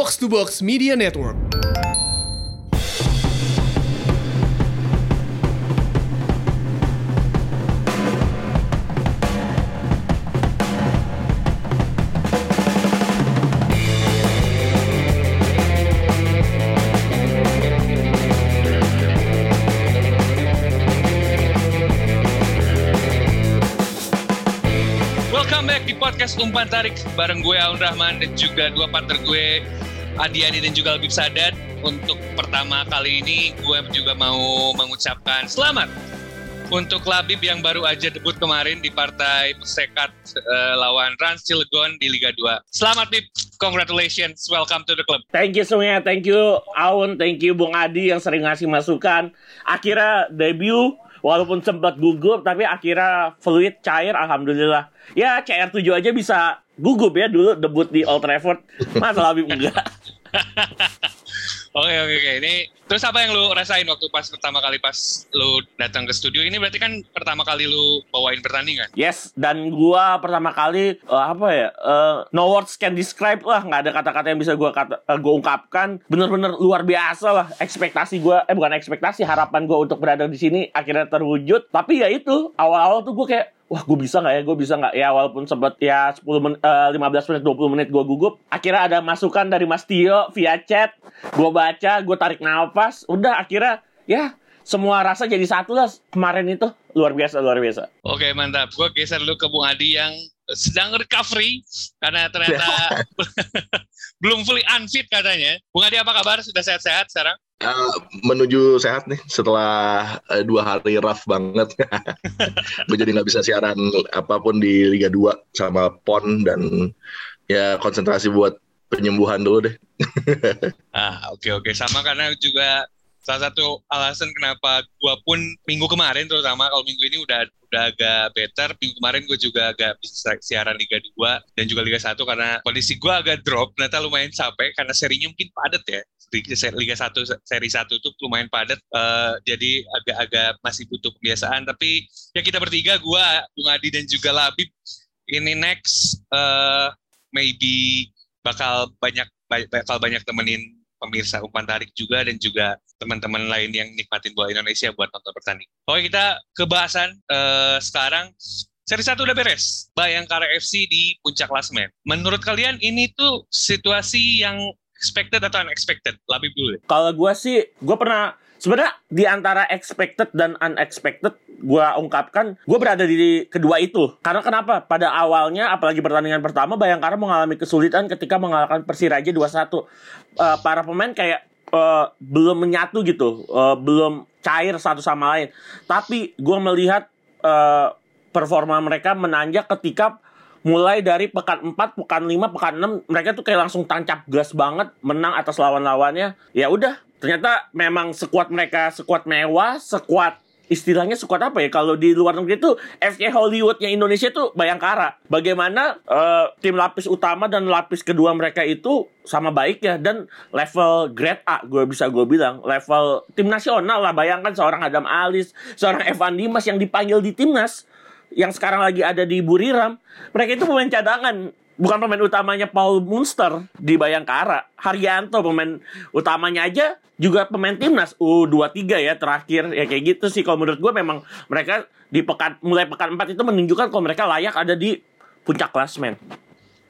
Box to Box Media Network. Podcast Umpan Tarik bareng gue Aun Rahman dan juga dua partner gue Adi Adi dan juga Lebih Sadat. Untuk pertama kali ini gue juga mau mengucapkan selamat untuk Labib yang baru aja debut kemarin di partai Persekat eh, lawan Rans Cilegon di Liga 2. Selamat Bib, congratulations, welcome to the club. Thank you semuanya, thank you Aun, thank you Bung Adi yang sering ngasih masukan. Akhirnya debut, walaupun sempat gugup, tapi akhirnya fluid, cair, alhamdulillah. Ya CR7 aja bisa gugup ya dulu debut di Old Trafford. Masa Labib enggak? Oke oke oke, ini terus apa yang lu rasain waktu pas pertama kali pas lu datang ke studio ini berarti kan pertama kali lu bawain pertandingan? Yes, dan gua pertama kali eh, apa ya? eh, no words can describe lah, nggak ada kata-kata yang bisa gua kata eh, gua ungkapkan. Bener-bener luar biasa lah ekspektasi gua, eh bukan ekspektasi, harapan gua untuk berada di sini akhirnya terwujud. Tapi ya itu awal-awal tuh gua kayak Wah, gue bisa nggak ya? Gue bisa nggak ya? Walaupun sempat ya 10 men eh, 15 menit, 20 menit gue gugup. Akhirnya ada masukan dari Mas Tio via chat. Gue baca, gue tarik nafas. Udah akhirnya ya semua rasa jadi satu lah kemarin itu luar biasa luar biasa. Oke mantap, gue geser dulu ke Bung Adi yang sedang recovery karena ternyata belum fully unfit katanya. Bung Adi apa kabar? Sudah sehat-sehat sekarang? Eh, menuju sehat nih setelah eh, dua hari rough banget. gue jadi nggak bisa siaran apa pun di Liga 2 sama PON dan ya konsentrasi buat penyembuhan dulu deh. Ah oke oke. Sama karena juga salah satu alasan kenapa gue pun minggu kemarin terutama kalau minggu ini udah udah agak better. Minggu kemarin gue juga agak bisa siaran Liga 2 dan juga Liga 1 karena kondisi gue agak drop. Ternyata lumayan capek karena serinya mungkin padat ya. Liga, Liga 1 seri 1 itu lumayan padat. Eh, jadi agak-agak masih butuh kebiasaan. Tapi ya kita bertiga gue Bung Adi dan juga Labib ini next eh, maybe bakal banyak bakal banyak temenin pemirsa umpan tarik juga dan juga teman-teman lain yang nikmatin bola Indonesia buat nonton pertandingan. Oke kita ke bahasan eh, sekarang seri satu udah beres. Bayangkara FC di puncak klasmen. Menurut kalian ini tuh situasi yang expected atau unexpected? Lebih dulu. Kalau gue sih, gue pernah sebenarnya di antara expected dan unexpected, gue ungkapkan gue berada di kedua itu. Karena kenapa? Pada awalnya, apalagi pertandingan pertama, Bayangkara mengalami kesulitan ketika mengalahkan Persiraja 2-1. Eh, para pemain kayak eh, belum menyatu gitu, eh, belum cair satu sama lain. Tapi gue melihat eh, performa mereka menanjak ketika mulai dari pekan 4, pekan 5, pekan 6 mereka tuh kayak langsung tancap gas banget menang atas lawan-lawannya. Ya udah, ternyata memang sekuat mereka sekuat mewah, sekuat istilahnya sekuat apa ya kalau di luar negeri itu FC Hollywoodnya Indonesia tuh Bayangkara. Bagaimana eh, tim lapis utama dan lapis kedua mereka itu sama baik ya dan level grade A gue bisa gue bilang level tim nasional lah bayangkan seorang Adam Alis, seorang Evan Dimas yang dipanggil di timnas yang sekarang lagi ada di Buriram, mereka itu pemain cadangan. Bukan pemain utamanya Paul Munster di Bayangkara. Haryanto pemain utamanya aja juga pemain timnas U23 ya terakhir. Ya kayak gitu sih kalau menurut gue memang mereka di pekan mulai pekan 4 itu menunjukkan kalau mereka layak ada di puncak klasmen.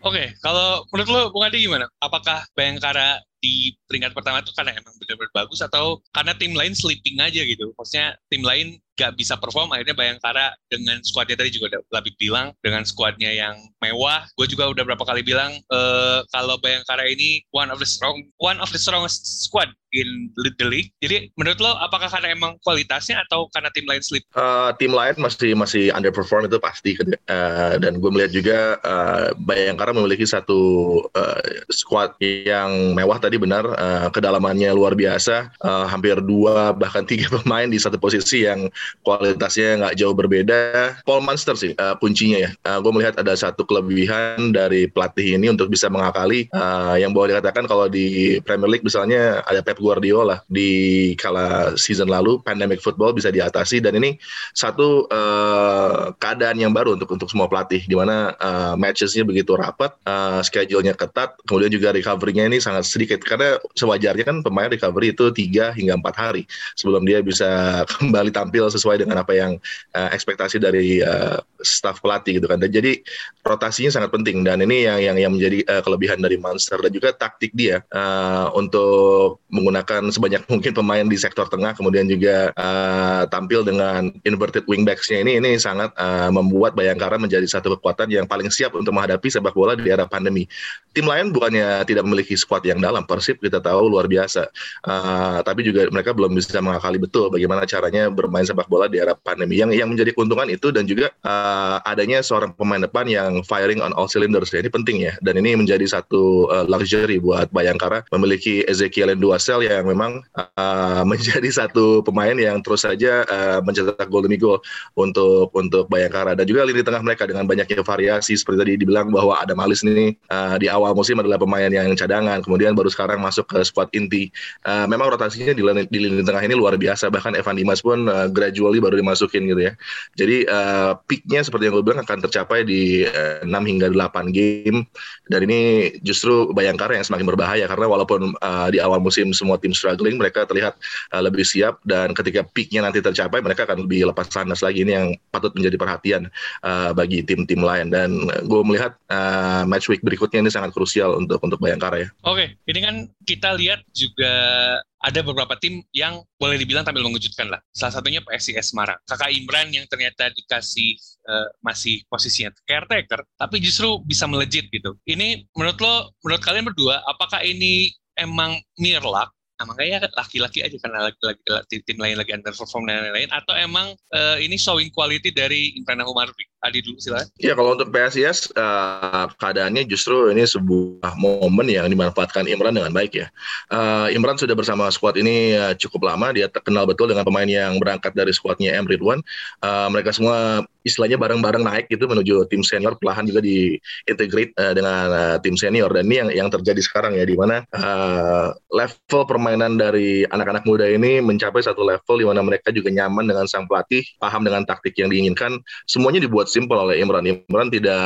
Oke, kalau menurut lo Bung Adi gimana? Apakah Bayangkara di peringkat pertama itu karena emang benar-benar bagus atau karena tim lain sleeping aja gitu? Maksudnya tim lain gak bisa perform akhirnya Bayangkara dengan skuadnya tadi juga udah lebih bilang dengan skuadnya yang mewah gue juga udah berapa kali bilang eh, kalau Bayangkara ini one of the strong one of the strongest squad in the league. Jadi menurut lo apakah karena emang kualitasnya atau karena tim lain sleep Eh, tim lain masih masih underperform itu pasti Eh, dan gue melihat juga eh, Bayangkara memiliki satu eh, squad yang mewah tadi benar. Eh, kedalamannya luar biasa. Eh, hampir dua bahkan tiga pemain di satu posisi yang kualitasnya nggak jauh berbeda. Paul Munster sih uh, kuncinya ya. Uh, gue melihat ada satu kelebihan dari pelatih ini untuk bisa mengakali uh, yang boleh dikatakan kalau di Premier League misalnya ada Pep Guardiola di kala season lalu pandemic football bisa diatasi dan ini satu uh, keadaan yang baru untuk untuk semua pelatih di mana uh, matchesnya begitu rapat, uh, schedule-nya ketat, kemudian juga recovery-nya ini sangat sedikit karena sewajarnya kan pemain recovery itu tiga hingga empat hari sebelum dia bisa kembali tampil sesuai dengan apa yang uh, ekspektasi dari uh, staff pelatih gitu kan. Dan jadi rotasinya sangat penting dan ini yang yang yang menjadi uh, kelebihan dari Monster dan juga taktik dia uh, untuk menggunakan sebanyak mungkin pemain di sektor tengah kemudian juga uh, tampil dengan inverted wingbacks-nya ini ini sangat uh, membuat Bayangkara menjadi satu kekuatan yang paling siap untuk menghadapi sepak bola di era pandemi. Tim lain bukannya tidak memiliki squad yang dalam, Persib kita tahu luar biasa, uh, tapi juga mereka belum bisa mengakali betul bagaimana caranya bermain sepak bola di era pandemi. Yang yang menjadi keuntungan itu dan juga uh, adanya seorang pemain depan yang firing on all cylinders. Ya ini penting ya. Dan ini menjadi satu uh, luxury buat Bayangkara memiliki Ezekiel Duasel yang memang uh, menjadi satu pemain yang terus saja uh, mencetak gol demi gol untuk untuk Bayangkara. Dan juga lini tengah mereka dengan banyaknya variasi. Seperti tadi dibilang bahwa ada Malis ini uh, di awal musim adalah pemain yang cadangan, kemudian baru sekarang masuk ke squad inti. Uh, memang rotasinya di lini, di lini tengah ini luar biasa, bahkan Evan Dimas pun uh, gradually baru dimasukin gitu ya. Jadi uh, peaknya seperti yang gue bilang akan tercapai di uh, 6 hingga 8 game dan ini justru Bayangkara yang semakin berbahaya karena walaupun uh, di awal musim semua tim struggling, mereka terlihat uh, lebih siap dan ketika peaknya nanti tercapai, mereka akan lebih lepas sanas lagi. Ini yang patut menjadi perhatian uh, bagi tim-tim lain dan gue melihat uh, match week berikutnya ini sangat krusial untuk untuk Bayangkara ya. Oke, ini kan kita lihat juga ada beberapa tim yang boleh dibilang tampil mengejutkan lah. Salah satunya PSIS Semarang. Kakak Imran yang ternyata dikasih uh, masih posisinya caretaker, tapi justru bisa melejit gitu. Ini menurut lo, menurut kalian berdua, apakah ini emang mere luck Nah, makanya laki-laki aja karena laki-laki tim lain lagi underperform dan lain-lain atau emang uh, ini showing quality dari Imran Humardi? Adi dulu silakan. Ya kalau untuk PSIS uh, eh, keadaannya justru ini sebuah momen yang dimanfaatkan Imran dengan baik ya. Uh, Imran sudah bersama squad ini uh, cukup lama, dia terkenal betul dengan pemain yang berangkat dari squadnya M Ridwan. Uh, mereka semua istilahnya bareng-bareng naik gitu menuju tim senior, perlahan juga diintegrate uh, dengan uh, tim senior dan ini yang yang terjadi sekarang ya di mana uh, level permainan dari anak-anak muda ini mencapai satu level di mana mereka juga nyaman dengan sang pelatih, paham dengan taktik yang diinginkan, semuanya dibuat simpel oleh Imran. Imran tidak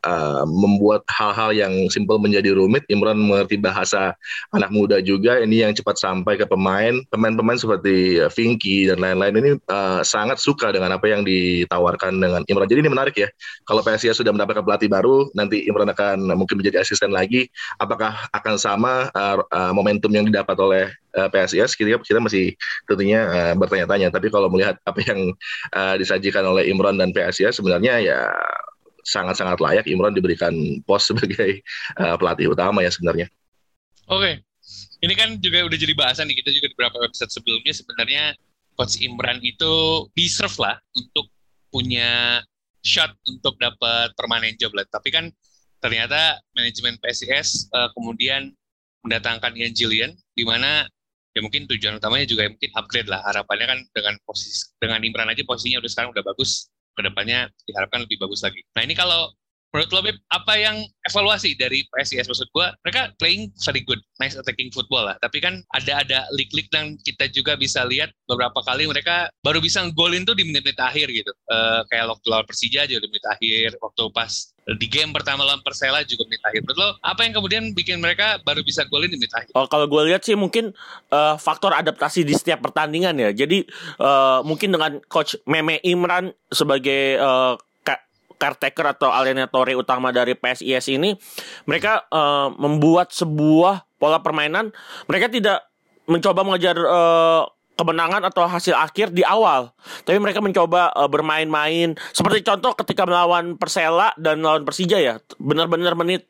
uh, membuat hal-hal yang simpel menjadi rumit. Imran mengerti bahasa anak muda juga. Ini yang cepat sampai ke pemain. Pemain-pemain seperti Vinky dan lain-lain ini uh, sangat suka dengan apa yang ditawarkan dengan Imran. Jadi ini menarik ya. Kalau PSIS sudah mendapatkan pelatih baru, nanti Imran akan mungkin menjadi asisten lagi. Apakah akan sama uh, uh, momentum yang didapat oleh uh, PSIS? Kita, kita masih tentunya uh, bertanya-tanya. Tapi kalau melihat apa yang uh, disajikan oleh Imran dan PSIS, sebenarnya ya sangat-sangat layak Imran diberikan pos sebagai uh, pelatih utama ya sebenarnya. Oke, okay. ini kan juga udah jadi bahasan nih kita juga di beberapa episode sebelumnya sebenarnya coach Imran itu deserve lah untuk punya shot untuk dapat permanen job lah. Tapi kan ternyata manajemen PSIS uh, eh, kemudian mendatangkan Ian Jillian di mana ya mungkin tujuan utamanya juga mungkin upgrade lah harapannya kan dengan posisi dengan Imran aja posisinya udah sekarang udah bagus ke depannya diharapkan lebih bagus lagi. Nah ini kalau menurut lo Beb, apa yang evaluasi dari PSIS maksud gue? Mereka playing very good, nice attacking football lah. Tapi kan ada ada leak-leak dan kita juga bisa lihat beberapa kali mereka baru bisa golin tuh di menit-menit akhir gitu. Uh, kayak waktu lawan Persija aja di menit akhir, waktu pas di game pertama lawan Persela juga menit akhir. Menurut lo apa yang kemudian bikin mereka baru bisa golin di menit akhir? Oh, kalau gue lihat sih mungkin uh, faktor adaptasi di setiap pertandingan ya. Jadi uh, mungkin dengan coach Meme Imran sebagai uh, caretaker atau alienatore utama dari PSIS ini mereka uh, membuat sebuah pola permainan mereka tidak mencoba mengejar uh, kemenangan atau hasil akhir di awal tapi mereka mencoba uh, bermain-main seperti contoh ketika melawan Persela dan melawan Persija ya benar-benar menit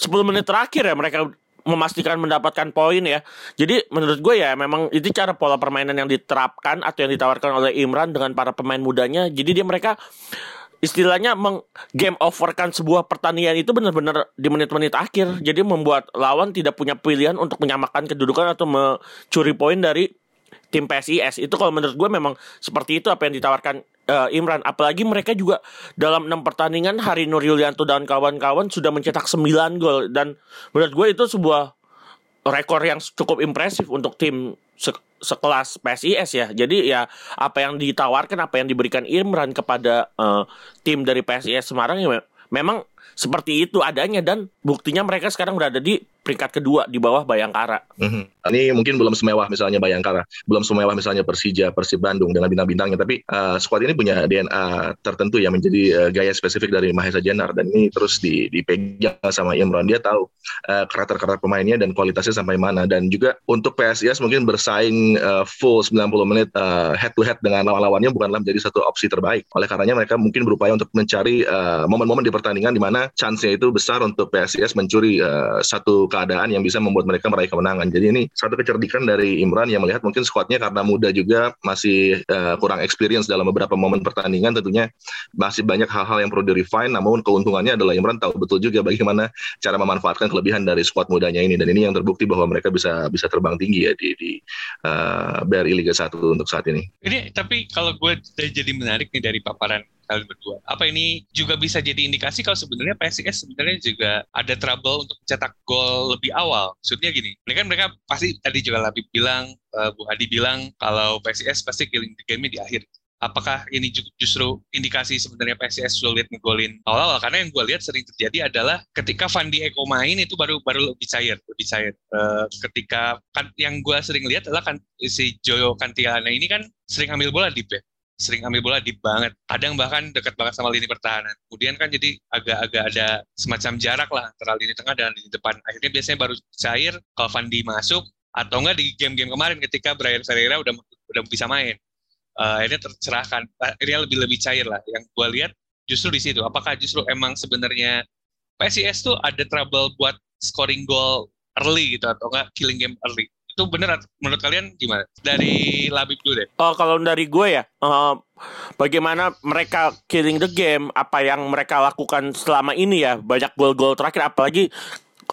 10 menit terakhir ya mereka memastikan mendapatkan poin ya. Jadi menurut gue ya memang itu cara pola permainan yang diterapkan atau yang ditawarkan oleh Imran dengan para pemain mudanya. Jadi dia mereka istilahnya meng game overkan sebuah pertandingan itu benar-benar di menit-menit akhir. Jadi membuat lawan tidak punya pilihan untuk menyamakan kedudukan atau mencuri poin dari tim PSIS itu kalau menurut gue memang seperti itu apa yang ditawarkan uh, Imran. Apalagi mereka juga dalam enam pertandingan Hari Nur Yulianto dan kawan-kawan sudah mencetak 9 gol. Dan menurut gue itu sebuah rekor yang cukup impresif untuk tim se sekelas PSIS ya. Jadi ya apa yang ditawarkan, apa yang diberikan Imran kepada uh, tim dari PSIS Semarang ya memang seperti itu adanya dan buktinya mereka sekarang berada di peringkat kedua di bawah Bayangkara. Mm-hmm. Ini mungkin belum semewah misalnya Bayangkara, belum semewah misalnya Persija, Persib Bandung dengan bintang-bintangnya, tapi uh, squad ini punya DNA tertentu yang menjadi uh, gaya spesifik dari Mahesa Jenar dan ini terus di, dipegang sama Imran. Dia tahu uh, karakter-karakter pemainnya dan kualitasnya sampai mana dan juga untuk PSIS mungkin bersaing uh, full 90 menit uh, head to head dengan lawan-lawannya bukanlah menjadi satu opsi terbaik. Oleh karenanya mereka mungkin berupaya untuk mencari momen-momen uh, di pertandingan di mana chance-nya itu besar untuk PSIS mencuri uh, satu keadaan yang bisa membuat mereka meraih kemenangan. Jadi ini satu kecerdikan dari Imran yang melihat mungkin skuadnya karena muda juga masih uh, kurang experience dalam beberapa momen pertandingan tentunya masih banyak hal-hal yang perlu di-refine namun keuntungannya adalah Imran tahu betul juga bagaimana cara memanfaatkan kelebihan dari skuad mudanya ini dan ini yang terbukti bahwa mereka bisa bisa terbang tinggi ya di di uh, eh, BRI Liga 1 untuk saat ini. Ini tapi kalau gue jadi menarik nih dari paparan kalian berdua. Apa ini juga bisa jadi indikasi kalau sebenarnya PSIS sebenarnya juga ada trouble untuk cetak gol lebih awal. Maksudnya gini, ini kan mereka pasti tadi juga lebih bilang, uh, Bu Hadi bilang kalau PSIS pasti killing the game di akhir apakah ini justru indikasi sebenarnya PSIS sulit ngegolin awal-awal karena yang gue lihat sering terjadi adalah ketika Fandi Eko main itu baru baru lebih cair lebih cair uh, ketika kan yang gue sering lihat adalah kan si Joyo Kantiana ini kan sering ambil bola di back sering ambil bola deep banget. Kadang bahkan dekat banget sama lini pertahanan. Kemudian kan jadi agak-agak ada semacam jarak lah antara lini tengah dan lini depan. Akhirnya biasanya baru cair kalau Fandi masuk atau enggak di game-game kemarin ketika Brian Ferreira udah udah bisa main. Uh, akhirnya tercerahkan, akhirnya lebih lebih cair lah. Yang gue lihat justru di situ. Apakah justru emang sebenarnya PSIS tuh ada trouble buat scoring goal early gitu atau enggak killing game early? Itu benar menurut kalian gimana? Dari Labib dulu deh. Oh, kalau dari gue ya, uh, bagaimana mereka killing the game, apa yang mereka lakukan selama ini ya, banyak gol-gol terakhir, apalagi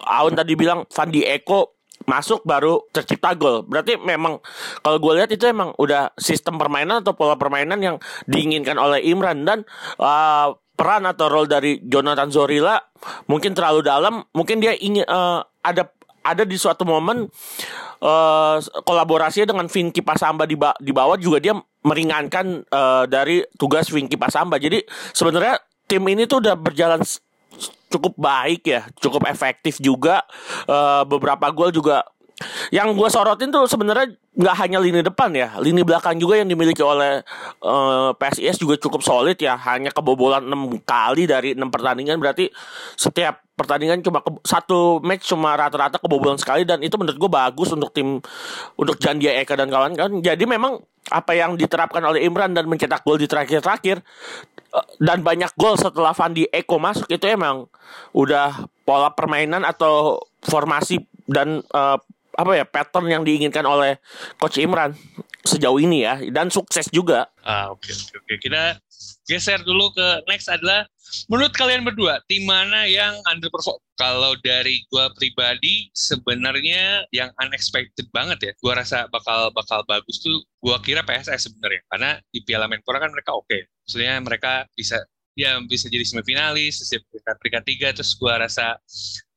Aun tadi bilang Fandi Eko masuk baru tercipta gol. Berarti memang kalau gue lihat itu emang udah sistem permainan atau pola permainan yang diinginkan oleh Imran dan uh, peran atau role dari Jonathan Zorila mungkin terlalu dalam. Mungkin dia ingin uh, ada ada di suatu momen uh, kolaborasinya dengan Vinky Pasamba di, di bawah juga dia meringankan uh, dari tugas Vinky Pasamba. Jadi sebenarnya tim ini tuh udah berjalan cukup baik ya, cukup efektif juga. Uh, beberapa gol juga yang gue sorotin tuh sebenarnya nggak hanya lini depan ya, lini belakang juga yang dimiliki oleh uh, PSIS juga cukup solid ya. Hanya kebobolan 6 kali dari 6 pertandingan berarti setiap pertandingan cuma ke, satu match cuma rata-rata kebobolan sekali dan itu menurut gue bagus untuk tim untuk Jandia Eka dan kawan-kawan. Jadi memang apa yang diterapkan oleh Imran dan mencetak gol di terakhir-terakhir eh, dan banyak gol setelah Fandi Eko masuk itu emang udah pola permainan atau formasi dan uh, apa ya pattern yang diinginkan oleh coach Imran sejauh ini ya dan sukses juga. Ah oke okay, oke okay, kita geser dulu ke next adalah menurut kalian berdua tim mana yang underperform? Kalau dari gua pribadi sebenarnya yang unexpected banget ya. Gua rasa bakal bakal bagus tuh gua kira PSS sebenarnya karena di Piala Menpora kan mereka oke. Okay. Maksudnya mereka bisa ya bisa jadi semifinalis, peringkat peringkat tiga terus gua rasa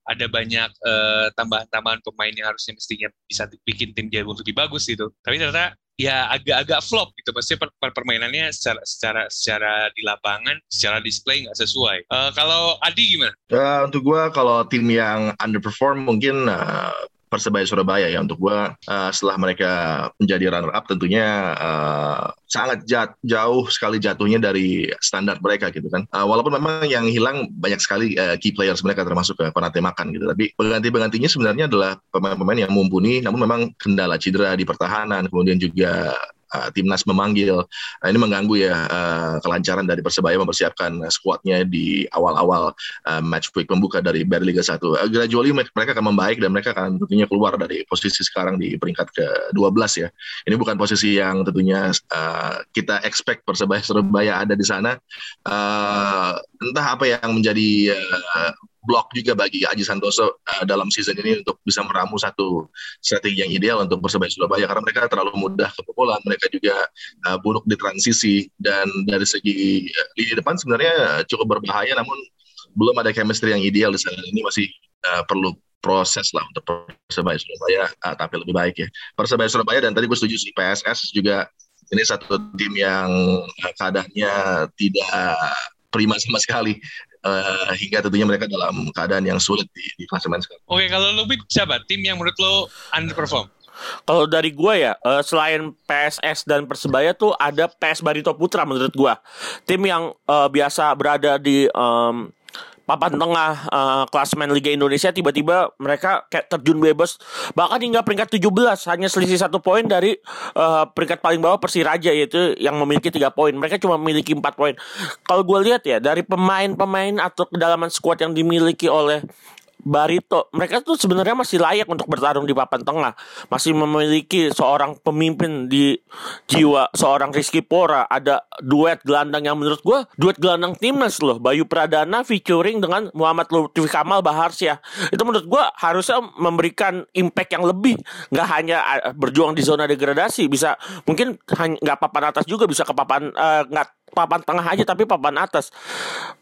ada banyak uh, tambahan-tambahan pemain yang harusnya mestinya bisa bikin tim dia lebih bagus gitu. Tapi ternyata ya agak-agak flop gitu. Maksudnya per, per permainannya secara secara secara di lapangan, secara display nggak sesuai. Uh, kalau Adi gimana? Uh, untuk gue kalau tim yang underperform mungkin uh, Persebaya Surabaya ya. Untuk gue uh, setelah mereka menjadi runner up tentunya uh, sangat jat, jauh sekali jatuhnya dari standar mereka gitu kan. Uh, walaupun memang yang hilang banyak sekali uh, key players mereka termasuk ke uh, Konate Makan gitu. Tapi pengganti-penggantinya sebenarnya adalah pemain-pemain yang mumpuni namun memang kendala cedera di pertahanan kemudian juga uh, timnas memanggil. Nah, ini mengganggu ya uh, kelancaran dari Persebaya mempersiapkan skuadnya di awal-awal uh, match week pembuka dari Bari Liga 1. Uh, gradually mereka akan membaik dan mereka akan tentunya keluar dari posisi sekarang di peringkat ke-12 ya. Ini bukan posisi yang tentunya uh, kita expect Persebaya Surabaya ada di sana. Uh, entah apa yang menjadi uh, blok juga bagi Aji Santoso uh, dalam season ini untuk bisa meramu satu strategi yang ideal untuk Persebaya Surabaya karena mereka terlalu mudah kebobolan, mereka juga uh, buruk di transisi dan dari segi uh, di depan sebenarnya cukup berbahaya namun belum ada chemistry yang ideal di sana. Ini masih uh, perlu proses lah untuk Persebaya Surabaya uh, tapi lebih baik ya. Persebaya Surabaya dan tadi gue setuju sih PSS juga ini satu tim yang keadaannya tidak prima sama sekali uh, hingga tentunya mereka dalam keadaan yang sulit di, di klasemen sekarang. Oke, kalau lu siapa tim yang menurut lo underperform? Kalau dari gue ya, uh, selain PSS dan Persebaya tuh ada PS Barito Putra menurut gue. Tim yang uh, biasa berada di um, papan tengah uh, klasemen Liga Indonesia tiba-tiba mereka kayak terjun bebas. Bahkan hingga peringkat 17 hanya selisih satu poin dari uh, peringkat paling bawah Persiraja yaitu yang memiliki tiga poin. Mereka cuma memiliki empat poin. Kalau gue lihat ya dari pemain-pemain atau kedalaman skuad yang dimiliki oleh Barito. Mereka tuh sebenarnya masih layak untuk bertarung di papan tengah. Masih memiliki seorang pemimpin di jiwa seorang Rizky Pora. Ada duet gelandang yang menurut gue duet gelandang timnas loh. Bayu Pradana featuring dengan Muhammad Lutfi Kamal Baharsyah itu menurut gue harusnya memberikan impact yang lebih. Nggak hanya eh, berjuang di zona degradasi. Bisa mungkin nggak papan atas juga bisa ke papan uh, nggak papan tengah aja tapi papan atas.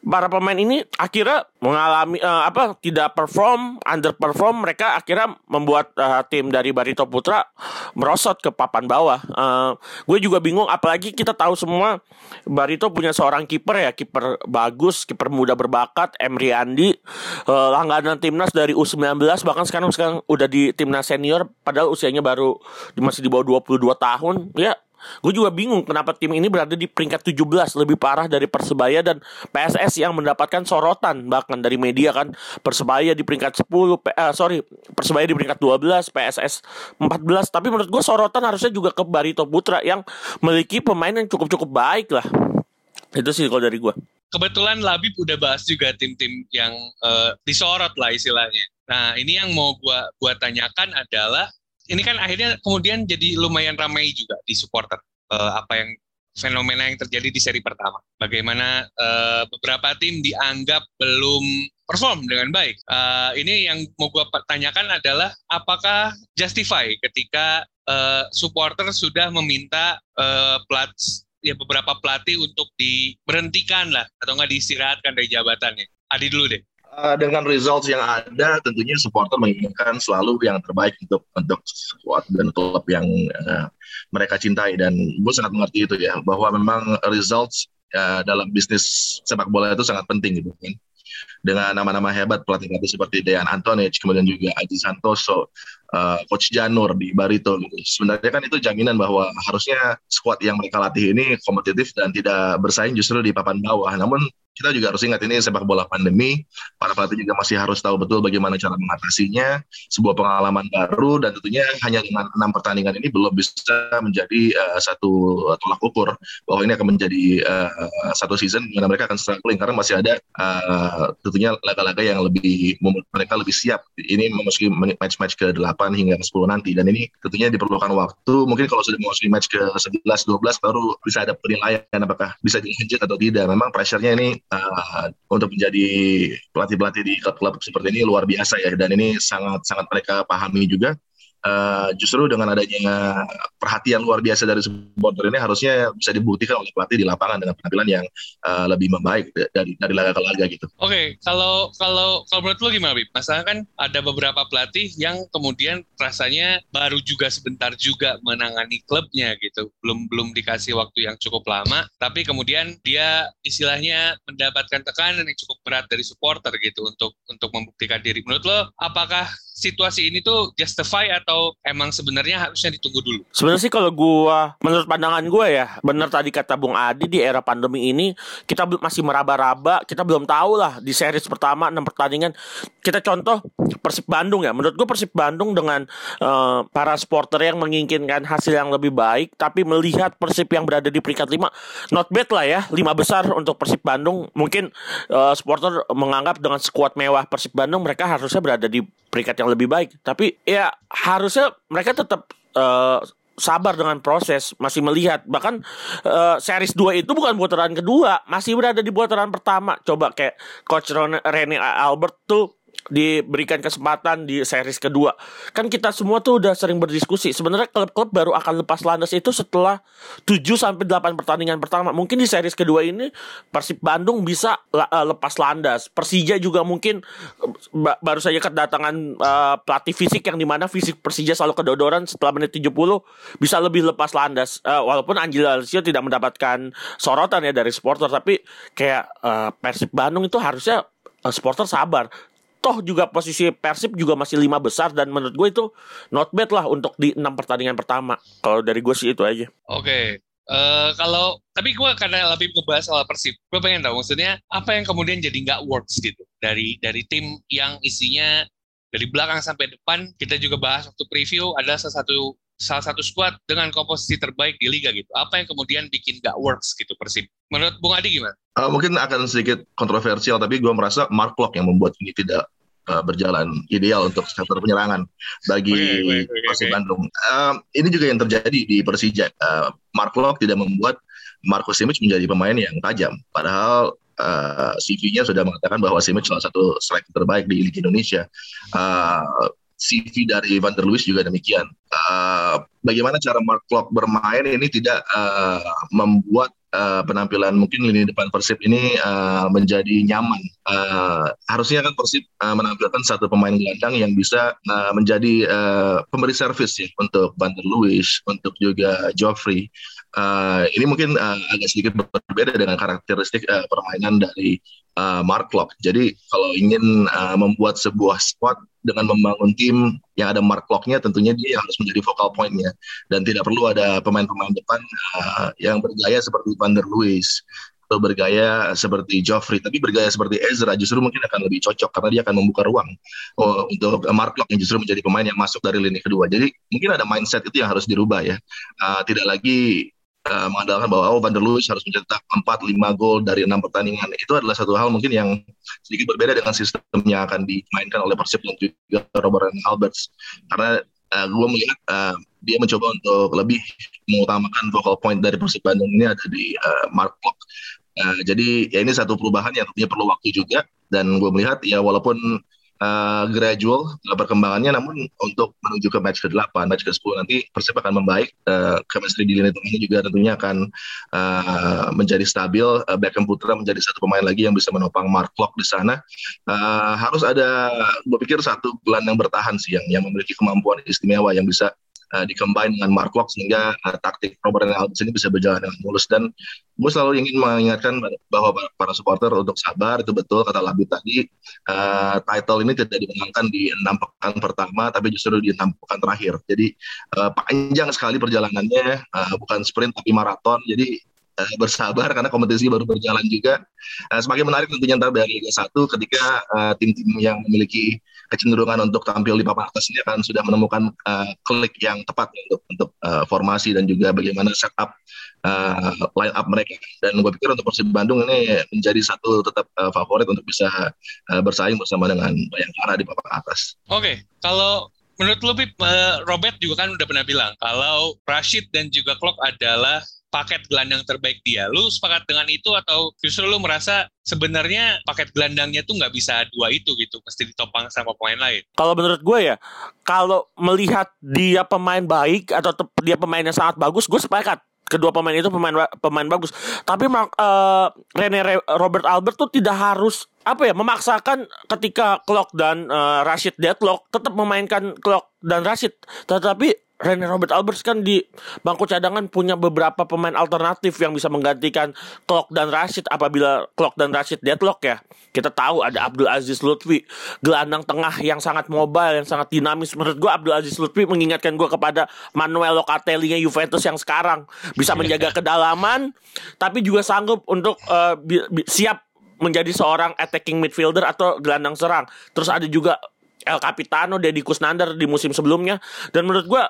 Para pemain ini akhirnya mengalami uh, apa tidak perform, underperform, mereka akhirnya membuat uh, tim dari Barito Putra merosot ke papan bawah. Uh, gue juga bingung apalagi kita tahu semua Barito punya seorang kiper ya, kiper bagus, kiper muda berbakat, Emri Andi, uh, langganan timnas dari U19 bahkan sekarang sekarang udah di timnas senior padahal usianya baru masih di bawah 22 tahun. Ya, Gue juga bingung kenapa tim ini berada di peringkat 17 lebih parah dari Persebaya dan PSS yang mendapatkan sorotan bahkan dari media kan. Persebaya di peringkat 10 uh, sorry Persebaya di peringkat 12 PSS 14 tapi menurut gue sorotan harusnya juga ke Barito Putra yang memiliki pemain yang cukup-cukup baik lah. Itu sih kalau dari gue kebetulan Labib udah bahas juga tim-tim yang uh, disorot lah istilahnya. Nah ini yang mau gue gua tanyakan adalah ini kan akhirnya kemudian jadi lumayan ramai juga di supporter uh, apa yang fenomena yang terjadi di seri pertama. Bagaimana uh, beberapa tim dianggap belum perform dengan baik. Uh, ini yang mau gue tanyakan adalah apakah justify ketika uh, supporter sudah meminta uh, plat ya beberapa pelatih untuk diberhentikan lah atau nggak diistirahatkan dari jabatannya. Adi dulu deh. Uh, dengan results yang ada, tentunya supporter menginginkan selalu yang terbaik untuk untuk squad dan klub yang uh, mereka cintai dan gue sangat mengerti itu ya bahwa memang results uh, dalam bisnis sepak bola itu sangat penting gitu kan. Dengan nama-nama hebat pelatih-pelatih seperti Dejan Antonic, kemudian juga Aji Santoso, uh, Coach Janur di Barito gitu. Sebenarnya kan itu jaminan bahwa harusnya squad yang mereka latih ini kompetitif dan tidak bersaing justru di papan bawah. Namun kita juga harus ingat ini sepak bola pandemi, para pelatih juga masih harus tahu betul bagaimana cara mengatasinya, sebuah pengalaman baru dan tentunya hanya dengan enam pertandingan ini belum bisa menjadi uh, satu tolak ukur bahwa ini akan menjadi uh, satu season di mereka akan struggling karena masih ada uh, tentunya laga-laga yang lebih mereka lebih siap. Ini memasuki match-match ke 8 hingga ke 10 nanti dan ini tentunya diperlukan waktu. Mungkin kalau sudah memasuki match ke 11 12 baru bisa ada penilaian apakah bisa dilanjut atau tidak. Memang pressure-nya ini uh, untuk menjadi pelatih-pelatih di klub-klub seperti ini luar biasa ya. Dan ini sangat sangat mereka pahami juga uh, justru dengan adanya perhatian luar biasa dari supporter ini harusnya bisa dibuktikan oleh pelatih di lapangan dengan penampilan yang uh, lebih membaik dari dari laga ke laga gitu. Oke, okay, kalau kalau kalau menurut lo gimana, Bib? Masalah kan ada beberapa pelatih yang kemudian rasanya baru juga sebentar juga menangani klubnya gitu, belum belum dikasih waktu yang cukup lama, tapi kemudian dia istilahnya mendapatkan tekanan yang cukup berat dari supporter gitu untuk untuk membuktikan diri. Menurut lo, apakah situasi ini tuh justify atau emang sebenarnya harusnya ditunggu dulu? Sebenarnya sih kalau gua menurut pandangan gue ya, benar tadi kata Bung Adi di era pandemi ini kita masih meraba-raba, kita belum tahu lah di series pertama enam pertandingan. Kita contoh Persib Bandung ya. Menurut gue Persib Bandung dengan uh, para supporter yang menginginkan hasil yang lebih baik, tapi melihat Persib yang berada di peringkat lima, not bad lah ya, lima besar untuk Persib Bandung. Mungkin uh, supporter menganggap dengan skuad mewah Persib Bandung mereka harusnya berada di peringkat yang lebih baik. Tapi ya harusnya mereka tetap uh, sabar dengan proses, masih melihat bahkan uh, series 2 itu bukan putaran kedua, masih berada di putaran pertama. Coba kayak coach Rene Albert tuh diberikan kesempatan di series kedua. Kan kita semua tuh udah sering berdiskusi. Sebenarnya klub-klub baru akan lepas landas itu setelah 7 sampai 8 pertandingan pertama. Mungkin di series kedua ini Persib Bandung bisa uh, lepas landas. Persija juga mungkin uh, baru saja kedatangan uh, pelatih fisik yang di mana fisik Persija selalu kedodoran setelah menit 70 bisa lebih lepas landas. Walaupun Angel Alessio tidak mendapatkan sorotan ya dari supporter tapi kayak Persib Bandung itu harusnya supporter sabar toh juga posisi Persib juga masih lima besar dan menurut gue itu not bad lah untuk di enam pertandingan pertama. Kalau dari gue sih itu aja. Oke. Okay. Uh, eh, kalau tapi gue karena lebih ngebahas soal Persib, gue pengen tahu maksudnya apa yang kemudian jadi nggak works gitu dari dari tim yang isinya dari belakang sampai depan kita juga bahas waktu preview ada salah satu salah satu squad dengan komposisi terbaik di liga gitu. Apa yang kemudian bikin nggak works gitu Persib? Menurut Bung Adi gimana? Uh, mungkin akan sedikit kontroversial, tapi gue merasa Mark Locke yang membuat ini tidak uh, berjalan ideal untuk sektor penyerangan bagi okay, okay, okay, Persib okay. Bandung. Uh, ini juga yang terjadi di Persija. Uh, Mark Locke tidak membuat Marco Simic menjadi pemain yang tajam. Padahal uh, CV-nya sudah mengatakan bahwa Simic salah satu striker terbaik di Liga Indonesia. Uh, CV dari Van der Luis juga demikian. Uh, bagaimana cara Mark Klok bermain ini tidak uh, membuat uh, penampilan mungkin lini depan Persib ini uh, menjadi nyaman. Uh, harusnya kan Persib uh, menampilkan satu pemain gelandang yang bisa uh, menjadi uh, pemberi servis ya untuk Van der Luis, untuk juga Joffrey. Uh, ini mungkin uh, agak sedikit berbeda dengan karakteristik uh, permainan dari uh, Mark Locke. Jadi kalau ingin uh, membuat sebuah squad dengan membangun tim yang ada Mark Locke-nya, tentunya dia harus menjadi focal point-nya dan tidak perlu ada pemain-pemain depan uh, yang bergaya seperti Van der Luis atau bergaya seperti Joffrey, tapi bergaya seperti Ezra justru mungkin akan lebih cocok karena dia akan membuka ruang oh, untuk Mark Locke yang justru menjadi pemain yang masuk dari lini kedua. Jadi mungkin ada mindset itu yang harus dirubah ya. Uh, tidak lagi uh, mengandalkan bahwa oh, Van der Luis harus mencetak 4 5 gol dari enam pertandingan. Itu adalah satu hal mungkin yang sedikit berbeda dengan sistem yang akan dimainkan oleh Persib dan juga Robert and Alberts. Karena uh, eh, gue melihat uh, dia mencoba untuk lebih mengutamakan vocal point dari Persib Bandung ini ada di uh, Mark. Uh, jadi ya ini satu perubahan yang tentunya perlu waktu juga dan gue melihat ya walaupun uh, gradual perkembangannya. Namun untuk menuju ke match ke-8, match ke-10 nanti Persib akan membaik. Uh, chemistry di lini tengahnya juga tentunya akan uh, menjadi stabil. Uh, Beckham Putra menjadi satu pemain lagi yang bisa menopang Mark Klok di sana. Uh, harus ada gue pikir satu gelandang bertahan sih yang yang memiliki kemampuan istimewa yang bisa uh, dikembangkan dengan Mark Locke sehingga uh, taktik Robert Alves ini bisa berjalan dengan mulus. Dan gue selalu ingin mengingatkan bahwa para supporter untuk sabar itu betul kata Labi tadi. Uh, title ini tidak dimenangkan di enam pekan pertama tapi justru di enam pekan terakhir. Jadi uh, panjang sekali perjalanannya. Uh, bukan sprint tapi maraton. Jadi uh, bersabar karena kompetisi baru berjalan juga. Uh, semakin menarik tentunya ntar dari Liga 1 ketika tim-tim uh, yang memiliki kecenderungan untuk tampil di papan atas ini akan sudah menemukan uh, klik yang tepat untuk untuk uh, formasi dan juga bagaimana setup uh, line up mereka. Dan gue pikir untuk Persib Bandung ini menjadi satu tetap uh, favorit untuk bisa uh, bersaing bersama dengan Bayangkara di papan atas. Oke, okay. kalau menurut lu Robert juga kan udah pernah bilang kalau Rashid dan juga Klok adalah paket gelandang terbaik dia. Lu sepakat dengan itu atau justru lu merasa sebenarnya paket gelandangnya tuh nggak bisa dua itu gitu, mesti ditopang sama pemain lain? Kalau menurut gue ya, kalau melihat dia pemain baik atau dia pemain yang sangat bagus, gue sepakat kedua pemain itu pemain pemain bagus. Tapi uh, Rene Robert Albert tuh tidak harus apa ya memaksakan ketika Clock dan uh, Rashid deadlock tetap memainkan Clock dan Rashid. Tetapi Rene Robert Alberts kan di bangku cadangan punya beberapa pemain alternatif yang bisa menggantikan Klok dan Rashid apabila Klok dan Rashid deadlock ya. Kita tahu ada Abdul Aziz Lutfi, gelandang tengah yang sangat mobile, yang sangat dinamis. Menurut gue Abdul Aziz Lutfi mengingatkan gue kepada Manuel Locatelli-nya Juventus yang sekarang bisa menjaga kedalaman, tapi juga sanggup untuk uh, siap menjadi seorang attacking midfielder atau gelandang serang. Terus ada juga El Capitano Deddy Kusnandar di musim sebelumnya dan menurut gue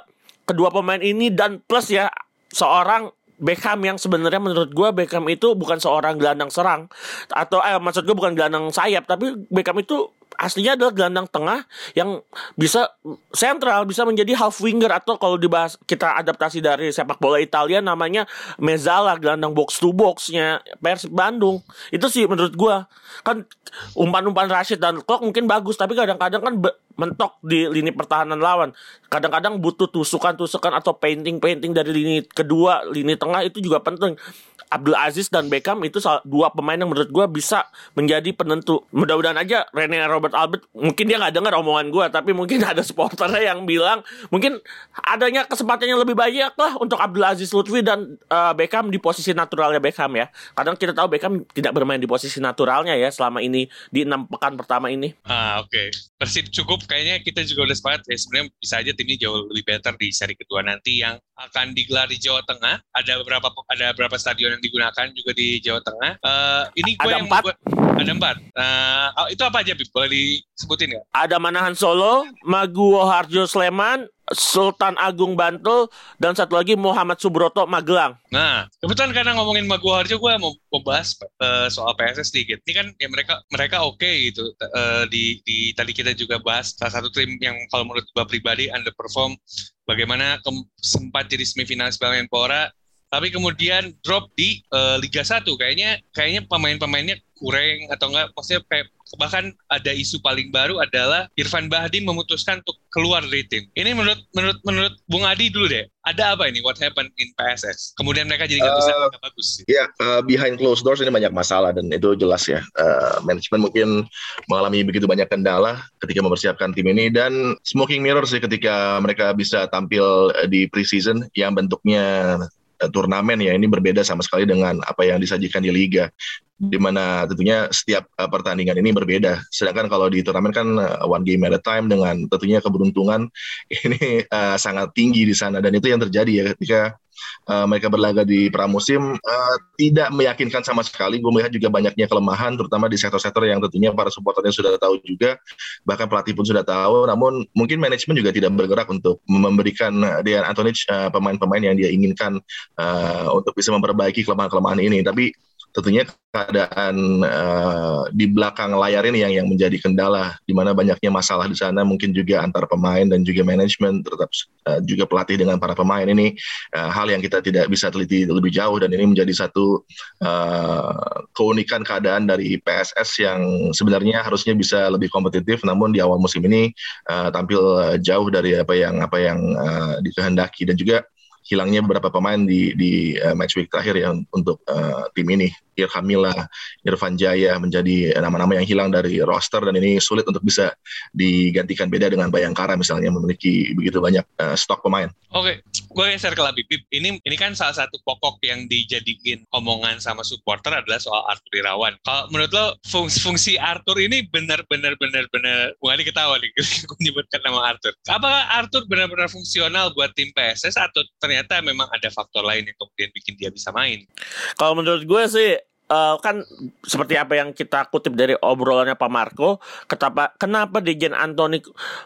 kedua pemain ini dan plus ya seorang Beckham yang sebenarnya menurut gue Beckham itu bukan seorang gelandang serang. Atau eh maksud gue bukan gelandang sayap tapi Beckham itu aslinya adalah gelandang tengah yang bisa sentral, bisa menjadi half winger. Atau kalau dibahas kita adaptasi dari sepak bola Italia namanya Mezzala, gelandang box to boxnya Persib Bandung. Itu sih menurut gua. Kan umpan-umpan Rashid dan Klok mungkin bagus, tapi kadang-kadang kan mentok di lini pertahanan lawan. Kadang-kadang butuh tusukan-tusukan atau painting-painting dari lini kedua, lini tengah itu juga penting. Abdul Aziz dan Beckham itu dua pemain yang menurut gue bisa menjadi penentu. Mudah-mudahan aja Rene Robert Albert mungkin dia nggak dengar omongan gue, tapi mungkin ada supporternya yang bilang mungkin adanya kesempatan yang lebih banyak lah untuk Abdul Aziz Lutfi dan uh, Beckham di posisi naturalnya Beckham ya. Kadang kita tahu Beckham tidak bermain di posisi naturalnya ya selama ini di enam pekan pertama ini. Ah oke, okay. Persib cukup kayaknya kita juga udah sepakat ya sebenarnya bisa aja tim ini jauh lebih better di seri kedua nanti yang akan digelar di Jawa Tengah. Ada beberapa ada beberapa stadion yang digunakan juga di Jawa Tengah. Uh, ini gue ada yang empat. Gua, ada empat. Uh, itu apa aja, Bib? Boleh disebutin nggak? Ada Manahan Solo, Maguwo Harjo Sleman, Sultan Agung Bantul dan satu lagi Muhammad Subroto Magelang. Nah, kebetulan karena ngomongin Maguwo Harjo, gue mau membahas uh, soal PSS sedikit. Ini kan ya mereka mereka oke okay gitu. Uh, di, di tadi kita juga bahas salah satu tim yang kalau menurut gue pribadi underperform. Bagaimana sempat jadi semifinal Piala Menpora tapi kemudian drop di uh, Liga 1 kayaknya kayaknya pemain-pemainnya kurang atau enggak maksudnya bahkan ada isu paling baru adalah Irfan Bahdim memutuskan untuk keluar dari tim. Ini menurut menurut menurut Bung Adi dulu deh. Ada apa ini? What happened in PSS? Kemudian mereka jadi nggak bisa uh, gak bagus. Ya, uh, behind closed doors ini banyak masalah dan itu jelas ya. Uh, manajemen mungkin mengalami begitu banyak kendala ketika mempersiapkan tim ini dan smoking mirror sih ketika mereka bisa tampil di preseason yang bentuknya Eh, turnamen ya ini berbeda sama sekali dengan apa yang disajikan di liga. Di mana tentunya setiap uh, pertandingan ini berbeda. Sedangkan kalau di turnamen kan uh, one game at a time dengan tentunya keberuntungan ini uh, sangat tinggi di sana. Dan itu yang terjadi ya ketika uh, mereka berlaga di pramusim uh, tidak meyakinkan sama sekali. Gue melihat juga banyaknya kelemahan, terutama di sektor-sektor yang tentunya para supporternya sudah tahu juga, bahkan pelatih pun sudah tahu. Namun mungkin manajemen juga tidak bergerak untuk memberikan Dejan Antonic uh, pemain-pemain yang dia inginkan uh, untuk bisa memperbaiki kelemahan-kelemahan ini. Tapi tentunya keadaan uh, di belakang layar ini yang yang menjadi kendala di mana banyaknya masalah di sana mungkin juga antar pemain dan juga manajemen tetap uh, juga pelatih dengan para pemain ini uh, hal yang kita tidak bisa teliti lebih jauh dan ini menjadi satu uh, keunikan keadaan dari PSS yang sebenarnya harusnya bisa lebih kompetitif namun di awal musim ini uh, tampil jauh dari apa yang apa yang uh, dikehendaki. Dan juga hilangnya beberapa pemain di di uh, match week terakhir ya untuk uh, tim ini. Irfan Mila, Irfan Jaya menjadi nama-nama yang hilang dari roster dan ini sulit untuk bisa digantikan beda dengan Bayangkara misalnya memiliki begitu banyak uh, stok pemain. Oke, gue geser ke Labib. Ini ini kan salah satu pokok yang dijadikan omongan sama supporter adalah soal Arthur Irawan. Kalau menurut lo fungsi, fungsi Arthur ini benar-benar benar-benar bukan ketawa nih gue nyebutkan nama Arthur. Apakah Arthur benar-benar fungsional buat tim PSS atau ternyata memang ada faktor lain yang kemudian bikin dia bisa main. Kalau menurut gue sih uh, kan seperti apa yang kita kutip dari obrolannya Pak Marco, kenapa kenapa Dejan Antoni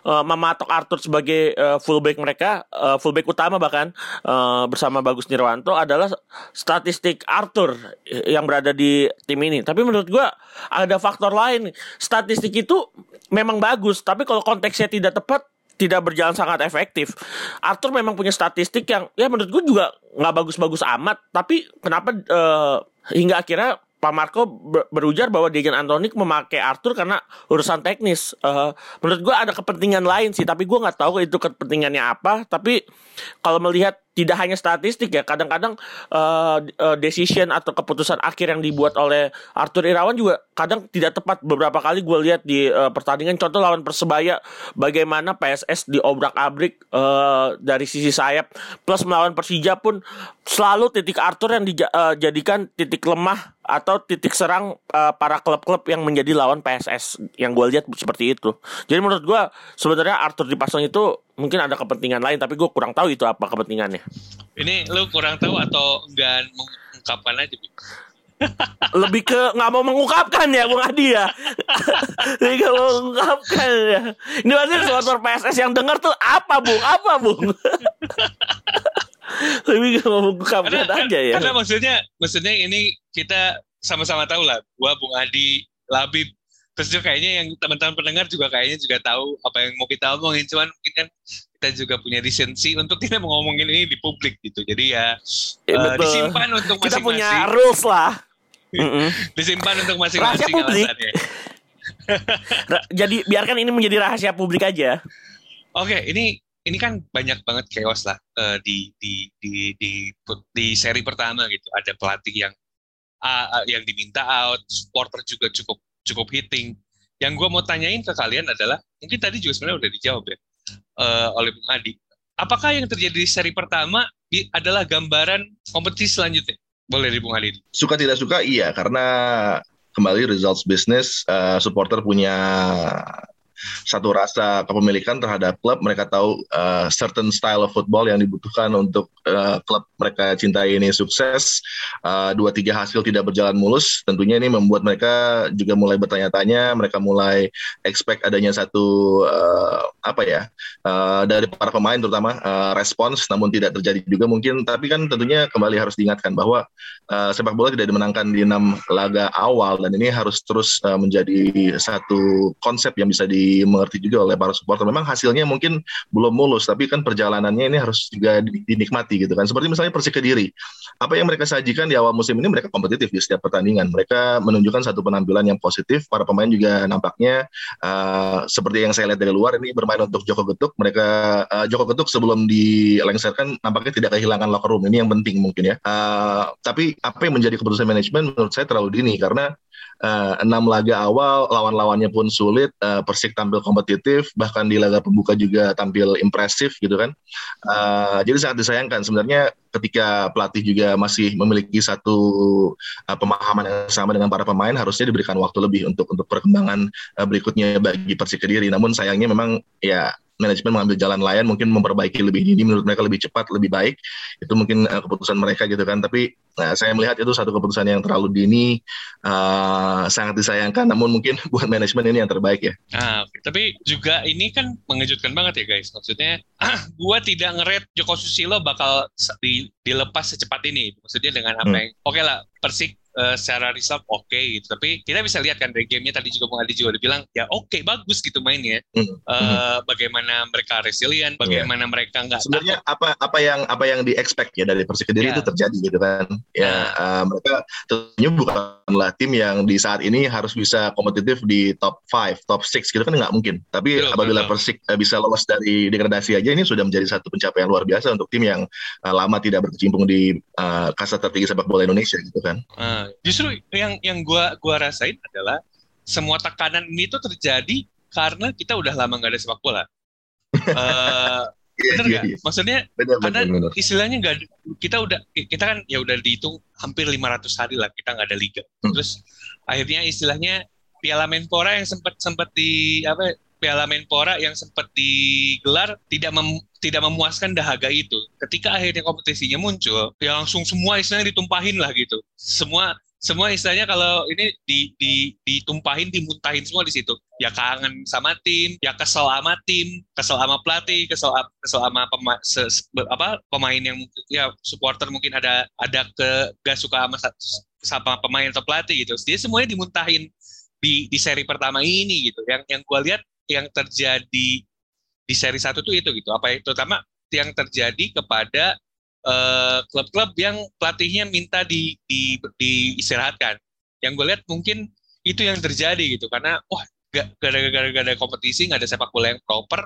uh, mematok Arthur sebagai uh, fullback mereka, uh, fullback utama bahkan uh, bersama Bagus Nirwanto adalah statistik Arthur yang berada di tim ini. Tapi menurut gua ada faktor lain. Statistik itu memang bagus, tapi kalau konteksnya tidak tepat tidak berjalan sangat efektif. Arthur memang punya statistik yang ya menurut gue juga nggak bagus-bagus amat. Tapi kenapa uh, hingga akhirnya Pak Marco berujar bahwa Dejan Antonik memakai Arthur karena urusan teknis. Uh, menurut gue ada kepentingan lain sih, tapi gue nggak tahu itu kepentingannya apa. Tapi kalau melihat tidak hanya statistik ya kadang-kadang uh, decision atau keputusan akhir yang dibuat oleh Arthur Irawan juga kadang tidak tepat. Beberapa kali gue lihat di uh, pertandingan contoh lawan persebaya bagaimana PSS diobrak abrik uh, dari sisi sayap plus melawan Persija pun selalu titik Arthur yang dijadikan uh, titik lemah atau titik serang uh, para klub-klub yang menjadi lawan PSS yang gue lihat seperti itu. Jadi menurut gue sebenarnya Arthur dipasang itu mungkin ada kepentingan lain tapi gue kurang tahu itu apa kepentingannya ini lu kurang tahu atau enggak mengungkapkan aja lebih ke nggak mau mengungkapkan ya Bung Adi ya. Lebih ke mengungkapkan ya. Ini pasti supporter PSS yang dengar tuh apa Bung apa Bung lebih ke mau mengungkapkan karena, aja ya. karena maksudnya maksudnya ini kita sama-sama tahu lah gua Bung Adi Labib terus juga kayaknya yang teman-teman pendengar juga kayaknya juga tahu apa yang mau kita omongin cuman mungkin kan kita juga punya lisensi untuk kita mau ngomongin ini di publik gitu jadi ya, Ya, betul. disimpan untuk Kita masing-masing punya rules lah. Disimpan untuk Rahasia masing-masing publik. alasannya Ra- Jadi biarkan ini menjadi rahasia publik aja. Oke, ini ini kan banyak banget chaos lah eh, di, di di di di seri pertama gitu. Ada pelatih yang ah, yang diminta out, supporter juga cukup cukup hitting. Yang gue mau tanyain ke kalian adalah, mungkin tadi juga sebenarnya udah dijawab ya eh, oleh Bung Adi. Apakah yang terjadi di seri pertama i- adalah gambaran kompetisi selanjutnya? Boleh di Bung Adi. Suka tidak suka iya karena kembali results business eh, supporter punya satu rasa kepemilikan terhadap klub. Mereka tahu eh, certain style of football yang dibutuhkan untuk eh, klub mereka cintai ini sukses. Eh, dua tiga hasil tidak berjalan mulus. Tentunya ini membuat mereka juga mulai bertanya-tanya. Mereka mulai expect adanya satu eh, apa ya eh, dari para pemain terutama eh, respons. Namun tidak terjadi juga mungkin. Tapi kan tentunya kembali harus diingatkan bahwa eh, sepak bola tidak dimenangkan di enam laga awal. Dan ini harus terus eh, menjadi satu konsep yang bisa dimengerti juga oleh para supporter. Memang hasilnya mungkin belum mulus, tapi kan perjalanannya ini harus juga di- dinikmati gitu kan. Seperti misalnya Persik Kediri, apa yang mereka sajikan di awal musim ini mereka kompetitif di setiap pertandingan. Mereka menunjukkan satu penampilan yang positif. Para pemain juga nampaknya eh, seperti yang saya lihat dari luar ini bermain untuk Joko Getuk. Mereka eh, Joko Getuk sebelum dilengsarkan nampaknya tidak kehilangan locker room. Ini yang penting mungkin ya. Eh, tapi apa yang menjadi keputusan manajemen menurut saya terlalu dini karena eh, enam laga awal lawan-lawannya pun sulit. eh, Persik tampil kompetitif, bahkan di laga pembuka juga tampil impresif gitu kan. Eh, jadi sangat disayangkan sebenarnya ketika pelatih juga masih memiliki satu eh, pemahaman yang sama dengan para pemain harusnya diberikan waktu lebih untuk untuk perkembangan eh, berikutnya bagi Persik Kediri. Namun sayangnya memang ya manajemen mengambil jalan lain mungkin memperbaiki lebih dini menurut mereka lebih cepat lebih baik itu mungkin eh, keputusan mereka gitu kan tapi nah, saya melihat itu satu keputusan yang terlalu dini eh, sangat disayangkan namun mungkin buat manajemen ini yang terbaik ya Ah, oke. tapi juga ini kan mengejutkan banget ya guys. Maksudnya, gua tidak ngeret Joko Susilo bakal di- dilepas secepat ini. Maksudnya dengan apa Hmm. yang, oke lah, Persik eh, secara result oke gitu. Tapi kita bisa lihat kan dari gamenya tadi juga Bung Adi juga udah bilang, ya oke bagus gitu mainnya. Hmm. Eh, Bagaimana mereka resilient, bagaimana mereka nggak sebenarnya apa apa yang apa yang di expect ya dari Persik Kediri Ya. itu terjadi gitu kan ya eh, mereka tentunya bukanlah tim yang di saat ini harus bisa kompetitif di top 5 top 6 gitu kan nggak mungkin tapi Betul, apabila betul. Persik eh, bisa lolos dari degradasi aja ini sudah menjadi satu pencapaian luar biasa untuk tim yang eh, lama tidak berkecimpung di eh, kasta tertinggi sepak bola Indonesia gitu kan Justru yang yang gua gua rasain adalah semua tekanan ini tuh terjadi karena kita udah lama nggak ada sepak bola. Iya, bener iya, nggak? iya. Maksudnya Benar, karena benar, benar. istilahnya nggak kita udah kita kan ya udah dihitung hampir 500 hari lah kita nggak ada liga. Hmm. Terus akhirnya istilahnya Piala Menpora yang sempat sempat di apa Piala Menpora yang sempat digelar tidak mem- tidak memuaskan dahaga itu. Ketika akhirnya kompetisinya muncul, ya langsung semua istilahnya ditumpahin lah gitu. Semua semua istilahnya kalau ini di, di, ditumpahin, dimuntahin semua di situ. Ya kangen sama tim, ya kesel sama tim, kesel sama pelatih, kesel kesel sama pema, se- se- apa pemain yang ya supporter mungkin ada ada ke gak suka sama sa- sama pemain atau pelatih gitu. Jadi semuanya dimuntahin di di seri pertama ini gitu. Yang yang gue lihat yang terjadi di seri satu tuh itu gitu. Apa itu terutama yang terjadi kepada eh, klub-klub yang pelatihnya minta di, di, diistirahatkan. Yang gue lihat mungkin itu yang terjadi gitu karena wah gak gak ada kompetisi nggak ada sepak bola yang proper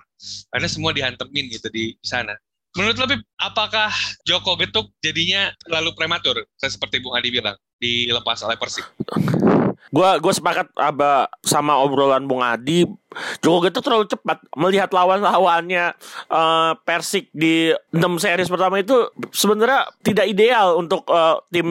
karena semua dihantemin gitu di sana. Menurut lebih apakah Joko Getuk jadinya terlalu prematur seperti Bung Adi bilang dilepas oleh Persik? Gua gue sepakat aba sama obrolan Bung Adi. Joko Getuk terlalu cepat melihat lawan-lawannya eh, Persik di 6 series pertama itu sebenarnya tidak ideal untuk eh, tim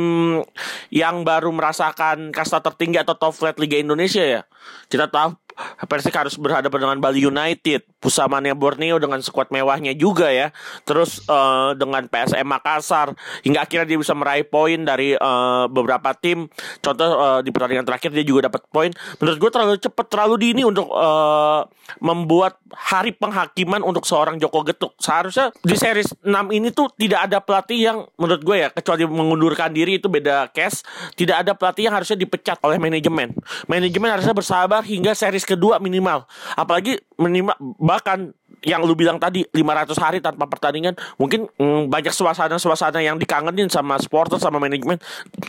yang baru merasakan kasta tertinggi atau top flight Liga Indonesia ya. Kita tahu Persik harus berhadapan dengan Bali United, Pusamania Borneo dengan skuad mewahnya juga ya. Terus uh, dengan PSM Makassar hingga akhirnya dia bisa meraih poin dari uh, beberapa tim. Contoh uh, di pertandingan terakhir dia juga dapat poin. Menurut gue terlalu cepat, terlalu dini untuk uh, membuat hari penghakiman untuk seorang Joko Getuk. Seharusnya di series 6 ini tuh tidak ada pelatih yang menurut gue ya kecuali mengundurkan diri itu beda case. Tidak ada pelatih yang harusnya dipecat oleh manajemen. Manajemen harusnya bersabar hingga series kedua minimal. Apalagi minimal bahkan yang lu bilang tadi 500 hari tanpa pertandingan mungkin mm, banyak suasana-suasana yang dikangenin sama supporter sama manajemen.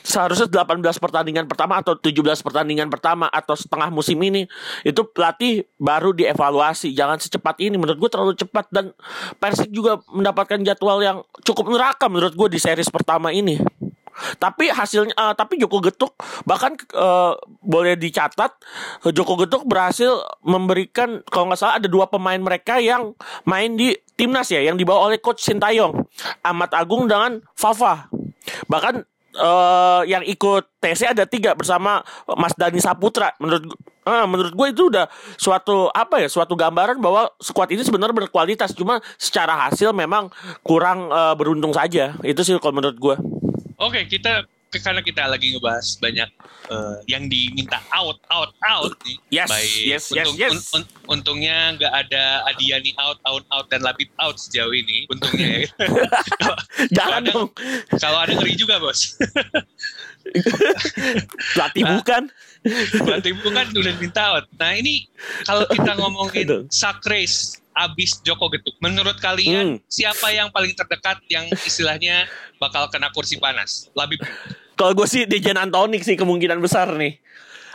Seharusnya 18 pertandingan pertama atau 17 pertandingan pertama atau setengah musim ini itu pelatih baru dievaluasi. Jangan secepat ini menurut gue terlalu cepat. Dan Persik juga mendapatkan jadwal yang cukup neraka menurut gue di series pertama ini tapi hasilnya uh, tapi Joko Getuk bahkan uh, boleh dicatat Joko Getuk berhasil memberikan kalau nggak salah ada dua pemain mereka yang main di timnas ya yang dibawa oleh coach Sintayong Ahmad Agung dengan Fafa. Bahkan uh, yang ikut TC ada tiga bersama Mas Dani Saputra. Menurut uh, menurut gue itu udah suatu apa ya suatu gambaran bahwa skuad ini sebenarnya berkualitas. Cuma secara hasil memang kurang uh, beruntung saja. Itu sih kalau menurut gue Oke, kita karena kita lagi ngebahas banyak uh, yang diminta out, out, out nih. Yes, Baik, yes, untung, yes, yes. Un, un, untungnya nggak ada Adiani out, out, out dan Labib out sejauh ini. Untungnya ya. Jangan ada, dong. Kalau ada ngeri juga bos. Pelatih nah, bukan. Pelatih bukan udah minta out. Nah ini kalau kita ngomongin sack race abis Joko Getuk. Menurut kalian hmm. siapa yang paling terdekat yang istilahnya bakal kena kursi panas? Labib. Kalau gue sih Dejan Antonik sih kemungkinan besar nih.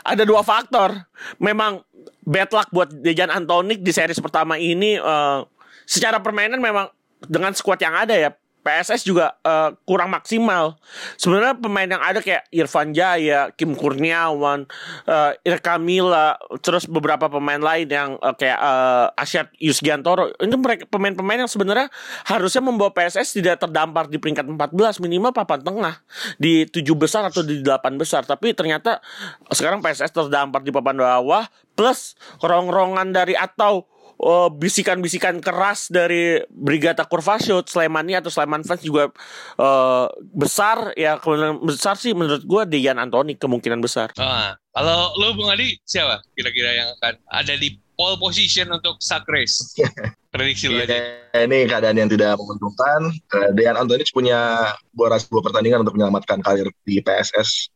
Ada dua faktor. Memang bad luck buat Dejan Antonik di series pertama ini uh, secara permainan memang dengan skuad yang ada ya PSS juga uh, kurang maksimal. Sebenarnya pemain yang ada kayak Irfan Jaya, Kim Kurniawan, uh, Irka Mila, terus beberapa pemain lain yang uh, kayak uh, Asyad Yusgiantoro. Mereka pemain-pemain yang sebenarnya harusnya membawa PSS tidak terdampar di peringkat 14 minimal papan tengah di tujuh besar atau di delapan besar. Tapi ternyata sekarang PSS terdampar di papan bawah plus rong-rongan dari atau bisikan oh, bisikan-bisikan keras dari Brigata Kurvasut, Slemani atau Sleman fans juga uh, besar ya kemungkinan besar sih menurut gue Dejan Antoni kemungkinan besar. Ah, kalau lo Bung Adi siapa kira-kira yang akan ada di pole position untuk sack race? Prediksi lo aja. Iya, ini keadaan yang tidak menguntungkan. Uh, Dejan Antoni punya boras dua pertandingan untuk menyelamatkan karir di PSS.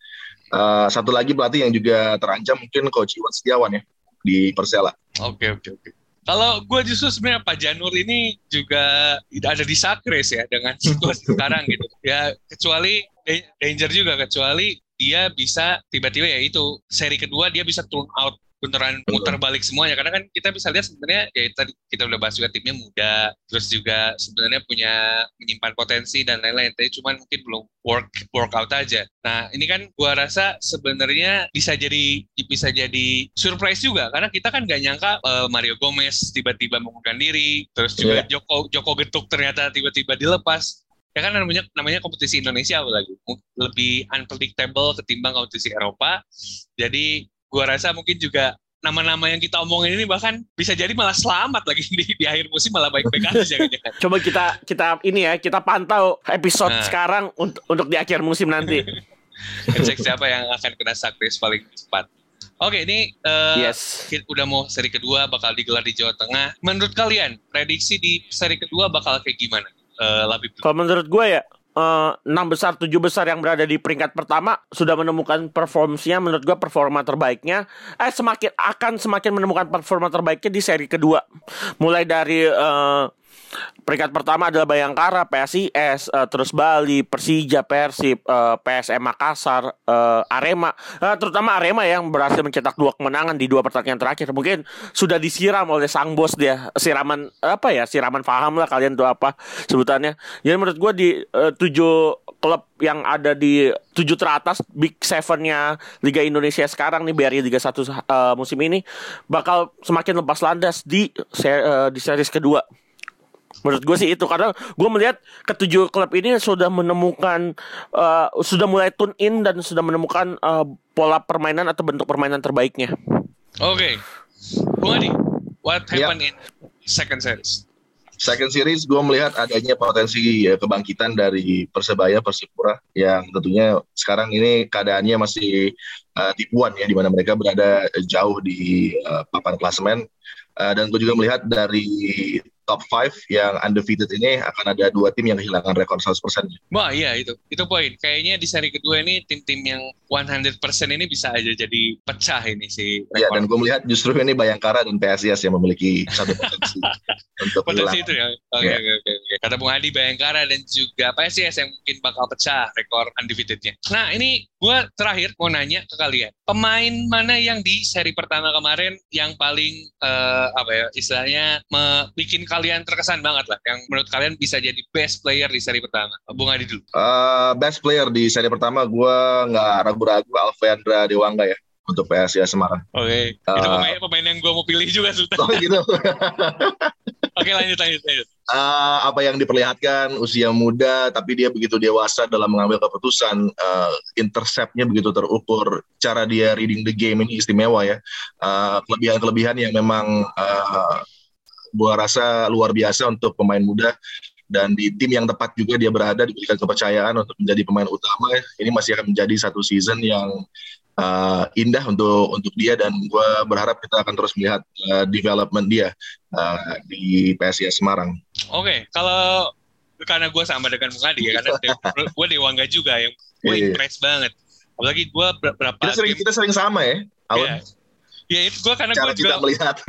Uh, satu lagi pelatih yang juga terancam mungkin Coach Iwan Setiawan ya di Persela. Oke okay, oke okay, oke. Okay. Kalau gue justru sebenarnya Pak Janur ini juga ada di Sakres ya dengan situasi sekarang gitu. Ya kecuali danger juga kecuali dia bisa tiba-tiba ya itu seri kedua dia bisa turn out beneran muter balik semuanya. Karena kan kita bisa lihat sebenarnya ya tadi kita udah bahas juga timnya muda terus juga sebenarnya punya menyimpan potensi dan lain-lain. Tapi cuman mungkin belum work workout aja. Nah ini kan gua rasa sebenarnya bisa jadi bisa jadi surprise juga. Karena kita kan gak nyangka uh, Mario Gomez tiba-tiba mengundurkan diri terus juga yeah. Joko Joko Getuk ternyata tiba-tiba dilepas. Ya kan namanya namanya kompetisi Indonesia lagi lebih unpredictable ketimbang kompetisi Eropa. Jadi gua rasa mungkin juga nama-nama yang kita omongin ini bahkan bisa jadi malah selamat lagi di, di akhir musim malah baik-baik aja Coba kita kita ini ya kita pantau episode nah. sekarang untuk untuk di akhir musim nanti. Cek siapa yang akan kena sakris paling cepat. Oke, ini uh, yes. udah mau seri kedua bakal digelar di Jawa Tengah. Menurut kalian, prediksi di seri kedua bakal kayak gimana? Uh, Kalau menurut gue ya, enam besar tujuh besar yang berada di peringkat pertama sudah menemukan performanya menurut gue performa terbaiknya eh semakin akan semakin menemukan performa terbaiknya di seri kedua. Mulai dari uh, Peringkat pertama adalah Bayangkara, PSIS, uh, terus Bali, Persija, Persib, uh, PSM Makassar, uh, Arema, uh, terutama Arema yang berhasil mencetak dua kemenangan di dua pertandingan terakhir. Mungkin sudah disiram oleh sang bos dia, siraman apa ya, siraman paham lah kalian tuh apa sebutannya. Jadi menurut gue di uh, tujuh klub yang ada di tujuh teratas Big Sevennya Liga Indonesia sekarang nih BRI Liga satu uh, musim ini bakal semakin lepas landas di uh, di series kedua. Menurut gue sih itu karena gue melihat ketujuh klub ini sudah menemukan uh, sudah mulai tune in dan sudah menemukan uh, pola permainan atau bentuk permainan terbaiknya. Oke, okay. Bung Adi, what Ya. happened in second series? Second series gue melihat adanya potensi ya, kebangkitan dari Persebaya Persipura yang tentunya sekarang ini keadaannya masih uh, tipuan ya di mana mereka berada jauh di uh, papan klasemen Uh, dan gue juga melihat dari top 5 yang undefeated ini akan ada dua tim yang kehilangan rekor 100%. Wah iya itu, itu poin. Kayaknya di seri kedua ini tim-tim yang 100% ini bisa aja jadi pecah ini si Ya, rekor. dan gue melihat justru ini Bayangkara dan PSIS yang memiliki satu potensi untuk Potensi itu ya. Oke Iya. oke oke. oke. Kata Bung Adi Bayangkara dan juga PSIS yang mungkin bakal pecah rekor undefeatednya. Nah ini gue terakhir mau nanya ke kalian. Pemain mana yang di seri pertama kemarin yang paling eh, apa ya istilahnya bikin kalian terkesan banget lah. Yang menurut kalian bisa jadi best player di seri pertama. Bung Adi dulu. Uh, best player di seri pertama gue nggak ragu-ragu Alvendra Dewangga ya untuk PSIS Semarang. Oke. Eh, itu pemain pemain yang gue mau pilih juga Sultan. Oh gitu. Oke lanjut lanjut lanjut. Eh, apa yang diperlihatkan usia muda tapi dia begitu dewasa dalam mengambil keputusan eh, interceptnya begitu terukur cara dia reading the game ini istimewa ya. Eh, kelebihan-kelebihan yang memang eh, gua rasa luar biasa untuk pemain muda. Dan di tim yang tepat juga dia berada diberikan kepercayaan untuk menjadi pemain utama. Ini masih akan menjadi satu season yang eh, indah untuk untuk dia. Dan gua berharap kita akan terus melihat eh, development dia eh, di PSIS Semarang. Oke, kalau karena gue sama dengan Bung Adi ya, karena gue Dewangga juga yang gue Iya. impress banget. Apalagi gue berapa Kita sering game, kita sering sama ya, Aun. ya, ya itu gue karena gue juga melihat.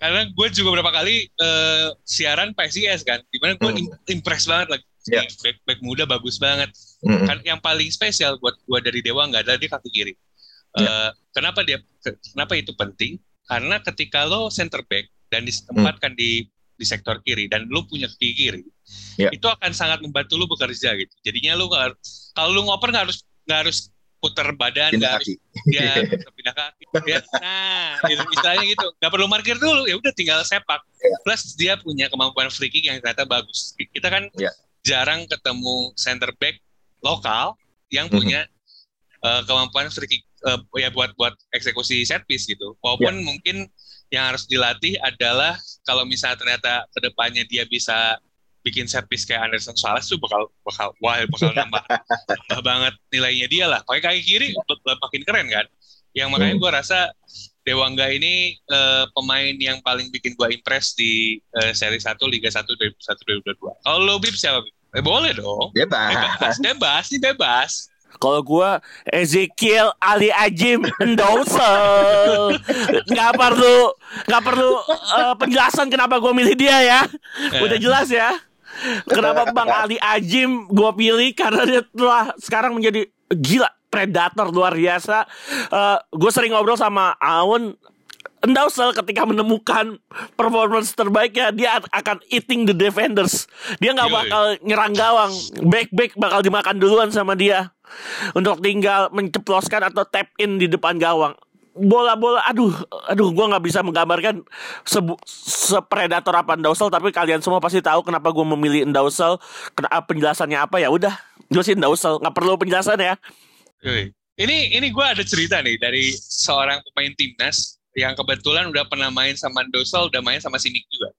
karena gue juga berapa kali eh, siaran PSIS kan, di mana gue Hmm. impress banget lagi. Ya. Back, back muda bagus banget. Mm-mm. Kan yang paling spesial buat gue dari Dewangga adalah dia kaki kiri. Ya. Eh, kenapa dia? Kenapa itu penting? Karena ketika lo center back dan ditempatkan di di sektor kiri dan lu punya kaki kiri, Ya. itu akan sangat membantu lu bekerja gitu. Jadinya lu kalau lu ngoper nggak harus nggak harus puter badan, nggak harus dia pindah kaki. Ya, nah, itu istilahnya gitu. Nggak perlu parkir dulu, ya udah tinggal sepak. Ya. Plus dia punya kemampuan free kick yang ternyata bagus. Kita kan Ya. jarang ketemu center back lokal yang Mhm. punya eh, kemampuan free kick eh, ya buat buat eksekusi set piece gitu. Walaupun mungkin yang harus dilatih adalah kalau misalnya ternyata ke depannya dia bisa bikin piece kayak Anderson Salas tuh bakal bakal wah bakal nambah nambah banget nilainya dia lah. Pakai kaki kiri makin keren kan. Yang makanya Hmm. gue rasa Dewangga ini eh, pemain yang paling bikin gue impress di eh, seri 1 Liga 1 2021 2022. Kalau lo Bib siapa Bib? Eh, boleh dong. Bebas. Bebas, bebas, ini bebas. Kalau gua Ezekiel Ali Ajim Endosel nggak perlu nggak perlu eh, penjelasan kenapa gua milih dia ya. Udah jelas ya. Kenapa Bang Ali Ajim gua pilih karena dia telah sekarang menjadi gila predator luar biasa. Eh gue sering ngobrol sama Aun Endausel ketika menemukan performance terbaiknya dia akan eating the defenders. Dia nggak bakal nyerang gawang, back back bakal dimakan duluan sama dia untuk tinggal menceploskan atau tap in di depan gawang. Bola-bola, aduh, aduh, gua nggak bisa menggambarkan sebu- sepredator apa Endausel, tapi kalian semua pasti tahu kenapa gue memilih Endausel, kenapa penjelasannya apa ya udah, gue sih Endausel, nggak perlu penjelasan ya. Ini ini gue ada cerita nih dari seorang pemain timnas yang kebetulan udah pernah main sama Dosel, udah main sama Simic juga.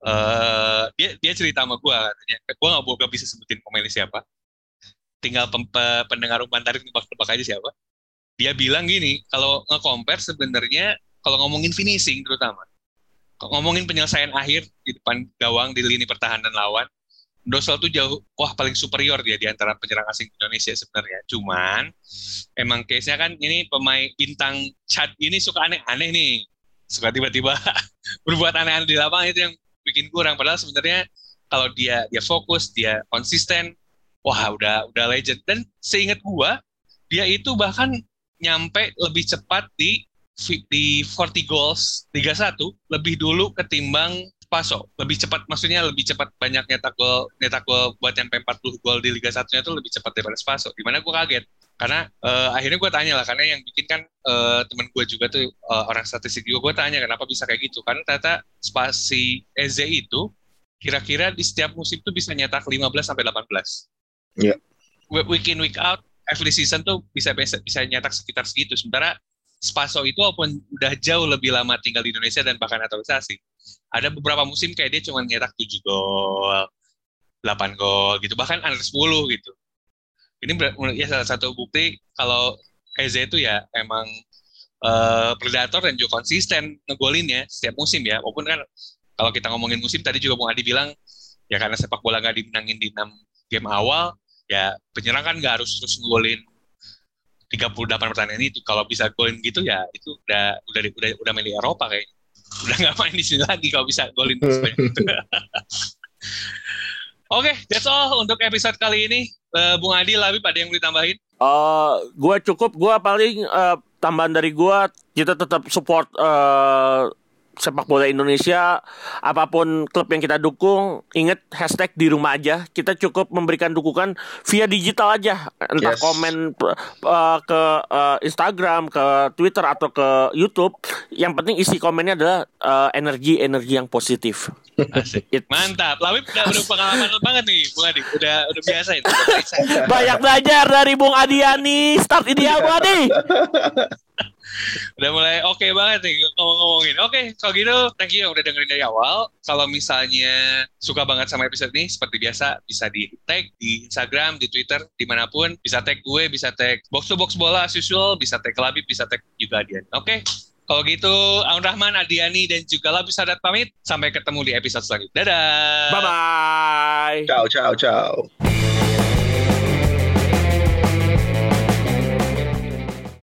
eh dia dia cerita sama gue katanya, gue nggak gak bisa sebutin pemainnya siapa. Tinggal pendengar umpan tarik nebak-nebak aja siapa. Dia bilang gini, kalau nge-compare sebenarnya kalau ngomongin finishing terutama, kalau ngomongin penyelesaian akhir di depan gawang di lini pertahanan lawan, Dosel tuh jauh, wah paling superior dia di antara penyerang asing Indonesia sebenarnya. Cuman emang case-nya kan ini pemain bintang Chad ini suka aneh-aneh nih. Suka tiba-tiba berbuat aneh-aneh di lapangan itu yang bikin kurang. Padahal sebenarnya kalau dia dia fokus, dia konsisten, wah udah udah legend. Dan seingat gua, dia itu bahkan nyampe lebih cepat di di 40 goals Liga 1 lebih dulu ketimbang Paso lebih cepat maksudnya lebih cepat banyak nyetak gol nyetak gol buat nyampe 40 gol di Liga 1-nya tuh lebih cepat daripada Spaso. Di mana gue kaget karena eh, akhirnya gue tanya lah karena yang bikin kan eh, temen gue juga tuh eh, orang statistik juga gue tanya kenapa bisa kayak gitu karena ternyata spasi Eze itu kira-kira di setiap musim tuh bisa nyetak 15 sampai 18. Week week in week out every season tuh bisa bisa, bisa nyetak sekitar segitu. Sementara Spaso itu walaupun udah jauh lebih lama tinggal di Indonesia dan bahkan naturalisasi, ada beberapa musim kayak dia cuma nyetak 7 gol, 8 gol gitu, bahkan under 10 gitu. Ini ya salah satu bukti kalau Eze itu ya emang uh, predator dan juga konsisten ngegolinnya setiap musim ya. Walaupun kan kalau kita ngomongin musim tadi juga Bung Adi bilang ya karena sepak bola nggak dimenangin di 6 game awal, ya penyerang kan nggak harus terus ngegolin 38 pertandingan itu kalau bisa golin gitu ya itu udah udah udah udah main di Eropa kayaknya udah nggak main di sini lagi kalau bisa golin sebanyak itu. Oke, okay, that's all untuk episode kali ini. Uh, Bung Adi, Labib, ada yang mau ditambahin? Uh, gue cukup, gue paling uh, tambahan dari gue, kita tetap support uh, sepak bola Indonesia apa pun klub yang kita dukung ingat hashtag di rumah aja kita cukup memberikan dukungan via digital aja entah yes. komen uh, ke uh, Instagram ke Twitter atau ke YouTube yang penting isi komennya adalah uh, energi energi yang positif Asik. Mantap. Lawip udah, udah pengalaman banget nih, Bung Adi. Udah udah biasa itu. Banyak belajar dari Bung Adiani. Start ideal Bung Adi. udah mulai oke okay banget nih ngomong-ngomongin. Oke, okay, kalau gitu thank you yang udah dengerin dari awal. Kalau misalnya suka banget sama episode ini, seperti biasa bisa di tag di Instagram, di Twitter, di mana pun. Bisa tag gue, bisa tag box to box bola as usual, bisa tag Labib, bisa tag juga Dian. Oke, okay? Kalau gitu, Aun Rahman, Adiani, dan juga Labib Sadat pamit. Sampai ketemu di episode selanjutnya. Dadah! Bye-bye! Ciao, ciao, ciao.